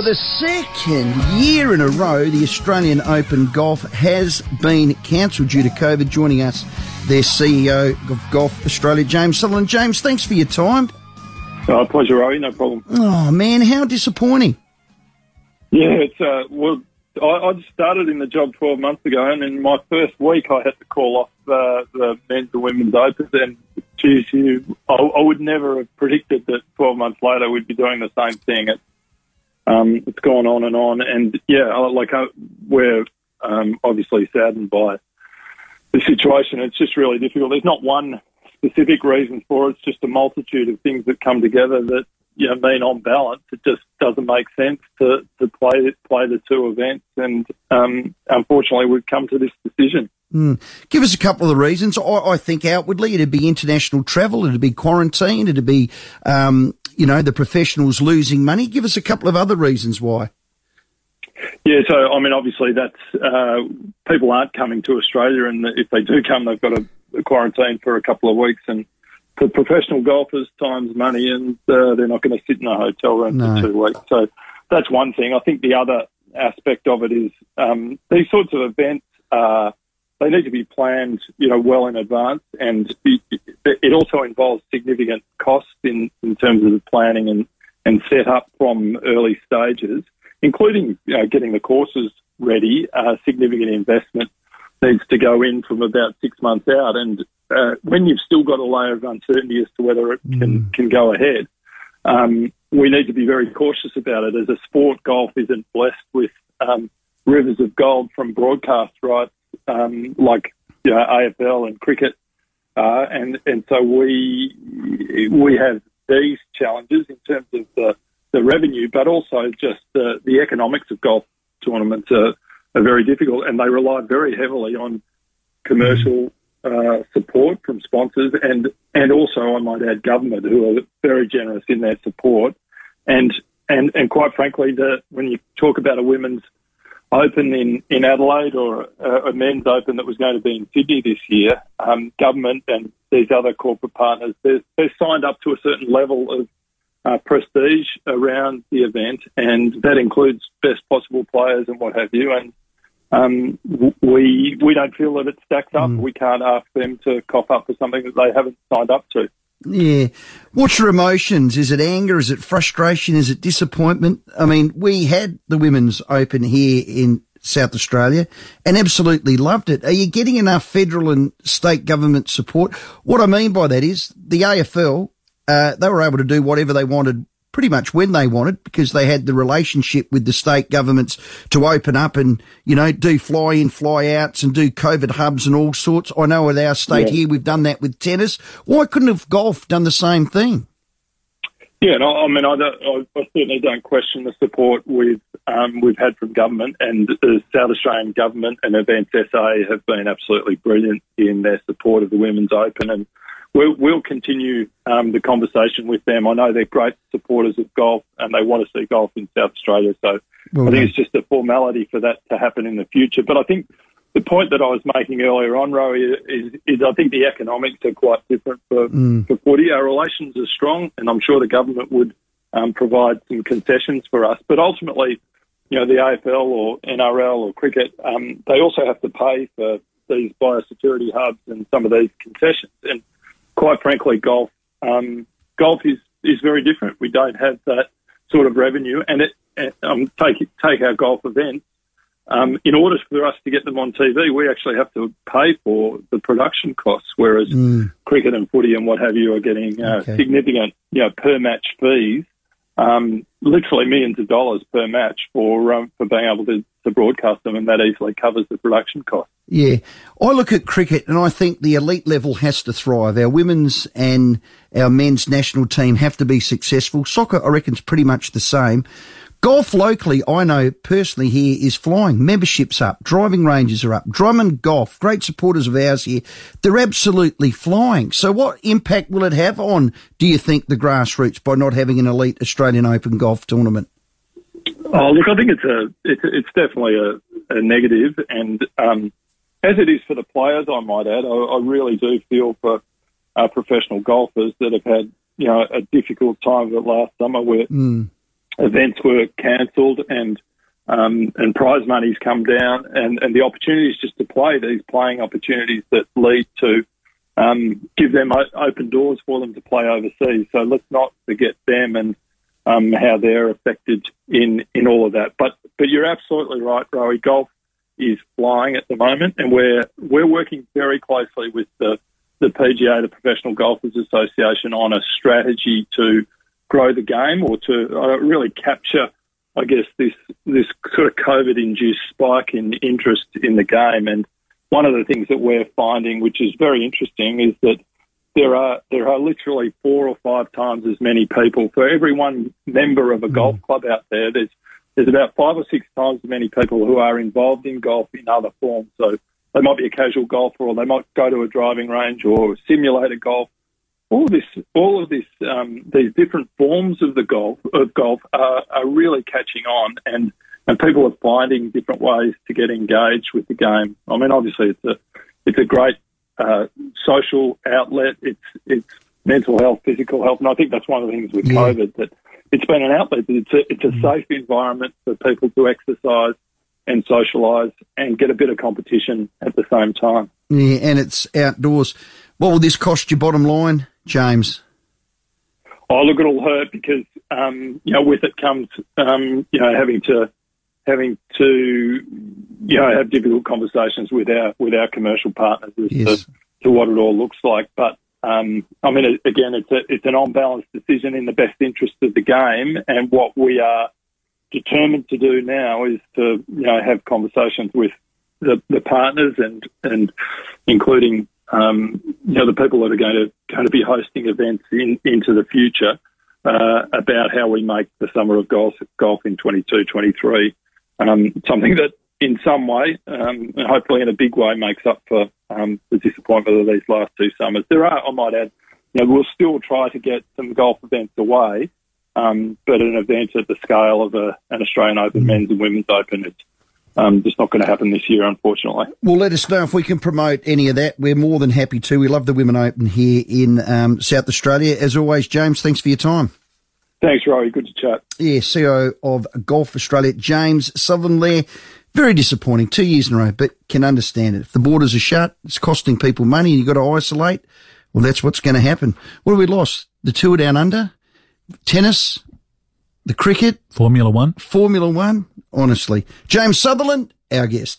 For the second year in a row, the Australian Open Golf has been cancelled due to COVID. Joining us, their CEO of Golf Australia, James Sutherland. James, thanks for your time. Oh, pleasure, Rowie. No problem. Oh man, how disappointing! Yeah, it's uh, well, I, I just started in the job 12 months ago, and in my first week, I had to call off uh, the men's and women's opens. And geez, you, I, I would never have predicted that 12 months later we'd be doing the same thing. It's um, it's gone on and on, and yeah, like uh, we're um, obviously saddened by the situation. It's just really difficult. There's not one specific reason for it. It's just a multitude of things that come together that you know mean on balance it just doesn't make sense to, to play play the two events. And um, unfortunately, we've come to this decision. Mm. Give us a couple of the reasons. I, I, think outwardly it'd be international travel, it'd be quarantine, it'd be um, you know, the professionals losing money. Give us a couple of other reasons why. Yeah, so I mean, obviously, that's uh, people aren't coming to Australia, and if they do come, they've got to quarantine for a couple of weeks. And for professional golfers, time's money, and uh, they're not going to sit in a hotel room no. for two weeks. So that's one thing. I think the other aspect of it is um, these sorts of events. Uh, they need to be planned, you know, well in advance, and it, it also involves significant costs in, in terms of the planning and, and set up from early stages, including you know, getting the courses ready. Uh, significant investment needs to go in from about six months out, and uh, when you've still got a layer of uncertainty as to whether it can mm. can go ahead, um, we need to be very cautious about it. As a sport, golf isn't blessed with um, rivers of gold from broadcast rights um, like you know, AFL and cricket, uh, and and so we we have these challenges in terms of the, the revenue, but also just the, the economics of golf tournaments are, are very difficult, and they rely very heavily on commercial uh, support from sponsors and and also I might add government who are very generous in their support. And and and quite frankly the when you talk about a women's Open in, in Adelaide or a, a, men's Open that was going to be in Sydney this year, um, government and these other corporate partners, they're, they're signed up to a certain level of uh, prestige around the event, and that includes best possible players and what have you. And um, we we don't feel that it stacks up. Mm. We can't ask them to cough up for something that they haven't signed up to. Yeah. What's your emotions? Is it anger? Is it frustration? Is it disappointment? I mean, we had the Women's Open here in South Australia and absolutely loved it. Are you getting enough federal and state government support? What I mean by that is the AFL, uh, they were able to do whatever they wanted pretty much when they wanted because they had the relationship with the state governments to open up and, you know, do fly in, fly outs and do COVID hubs and all sorts. I know with our state yeah. here, we've done that with tennis. Why couldn't have golf done the same thing? Yeah, no, I mean, I, I, I, certainly don't question the support we've um, we've had from government, and the South Australian government and Events SA have been absolutely brilliant in their support of the Women's Open, and we'll, we'll continue um, the conversation with them. I know they're great supporters of golf and they want to see golf in South Australia. So well, I think it's just a formality for that to happen in the future. But I think the point that I was making earlier on, Rowie, is, is I think the economics are quite different for, mm. for footy. Our relations are strong, and I'm sure the government would um, provide some concessions for us. But ultimately, you know, the AFL or NRL or cricket, um, they also have to pay for these biosecurity hubs and some of these concessions. And quite frankly, golf um, golf is is very different. We don't have that sort of revenue, and it um, take take our golf events. Um, in order for us to get them on TV, we actually have to pay for the production costs, whereas mm. cricket and footy and what have you are getting uh, okay. significant, you know, per match fees, um, literally millions of dollars per match for um, for being able to, to broadcast them, and that easily covers the production costs. Yeah. I look at cricket and I think the elite level has to thrive. Our women's and our men's national team have to be successful. Soccer, I reckon, is pretty much the same. Golf locally, I know personally here is flying. Memberships up, driving ranges are up. Drummond Golf, great supporters of ours here. They're absolutely flying. So what impact will it have on, do you think, the grassroots by not having an elite Australian Open golf tournament? Oh, look, I think it's a, it's, it's definitely a, a negative and, um, as it is for the players, I might add, I, I really do feel for uh, professional golfers that have had, you know, a difficult time of it last summer where, mm. Events were cancelled and um, and prize money's come down, and, and the opportunities just to play these playing opportunities that lead to um, give them open doors for them to play overseas. So let's not forget them and um, how they're affected in in all of that. But but you're absolutely right, Rowie. Golf is flying at the moment, and we're we're working very closely with the the PGA, the Professional Golfers Association, on a strategy to grow the game or to uh, really capture, I guess, this this sort of COVID-induced spike in interest in the game. And one of the things that we're finding, which is very interesting, is that there are there are literally four or five times as many people for every one member of a golf mm. club out there. There's there's about five or six times as many people who are involved in golf in other forms. So they might be a casual golfer, or they might go to a driving range or simulate a golf. All of this, all of this, um, these different forms of the golf of golf are, are really catching on, and and people are finding different ways to get engaged with the game. I mean, obviously, it's a it's a great uh, social outlet. It's it's mental health, physical health, and I think that's one of the things with yeah. COVID that it's been an outlet. It's a it's a mm. safe environment for people to exercise and socialise and get a bit of competition at the same time. Yeah, and it's outdoors. What will this cost your bottom line, James? Oh, look, it'll hurt because um, you know with it comes um, you know having to having to you know have difficult conversations with our with our commercial partners as yes. to, to what it all looks like. But um, I mean, again, it's a it's an on balance decision in the best interest of the game, and what we are determined to do now is to you know have conversations with the, the partners and and including um, you know the people that are going to going to be hosting events in into the future uh, about how we make the summer of golf golf in 22 23 um, something that in some way um, and hopefully in a big way makes up for um, the disappointment of these last two summers. There are I might add you know we'll still try to get some golf events away um, but an event at the scale of a, an Australian Open, mm. men's and women's Open, it's um, just not going to happen this year, unfortunately. Well, let us know if we can promote any of that. We're more than happy to. We love the Women Open here in um, South Australia. As always, James, thanks for your time. Thanks, Rory. Good to chat. Yeah, CEO of Golf Australia, James Sutherland there. Very disappointing, two years in a row, but can understand it. If the borders are shut, it's costing people money and you've got to isolate. Well, that's what's going to happen. What have we lost? The tour down under? tennis, the cricket, Formula One. Formula One, honestly. James Sutherland, our guest.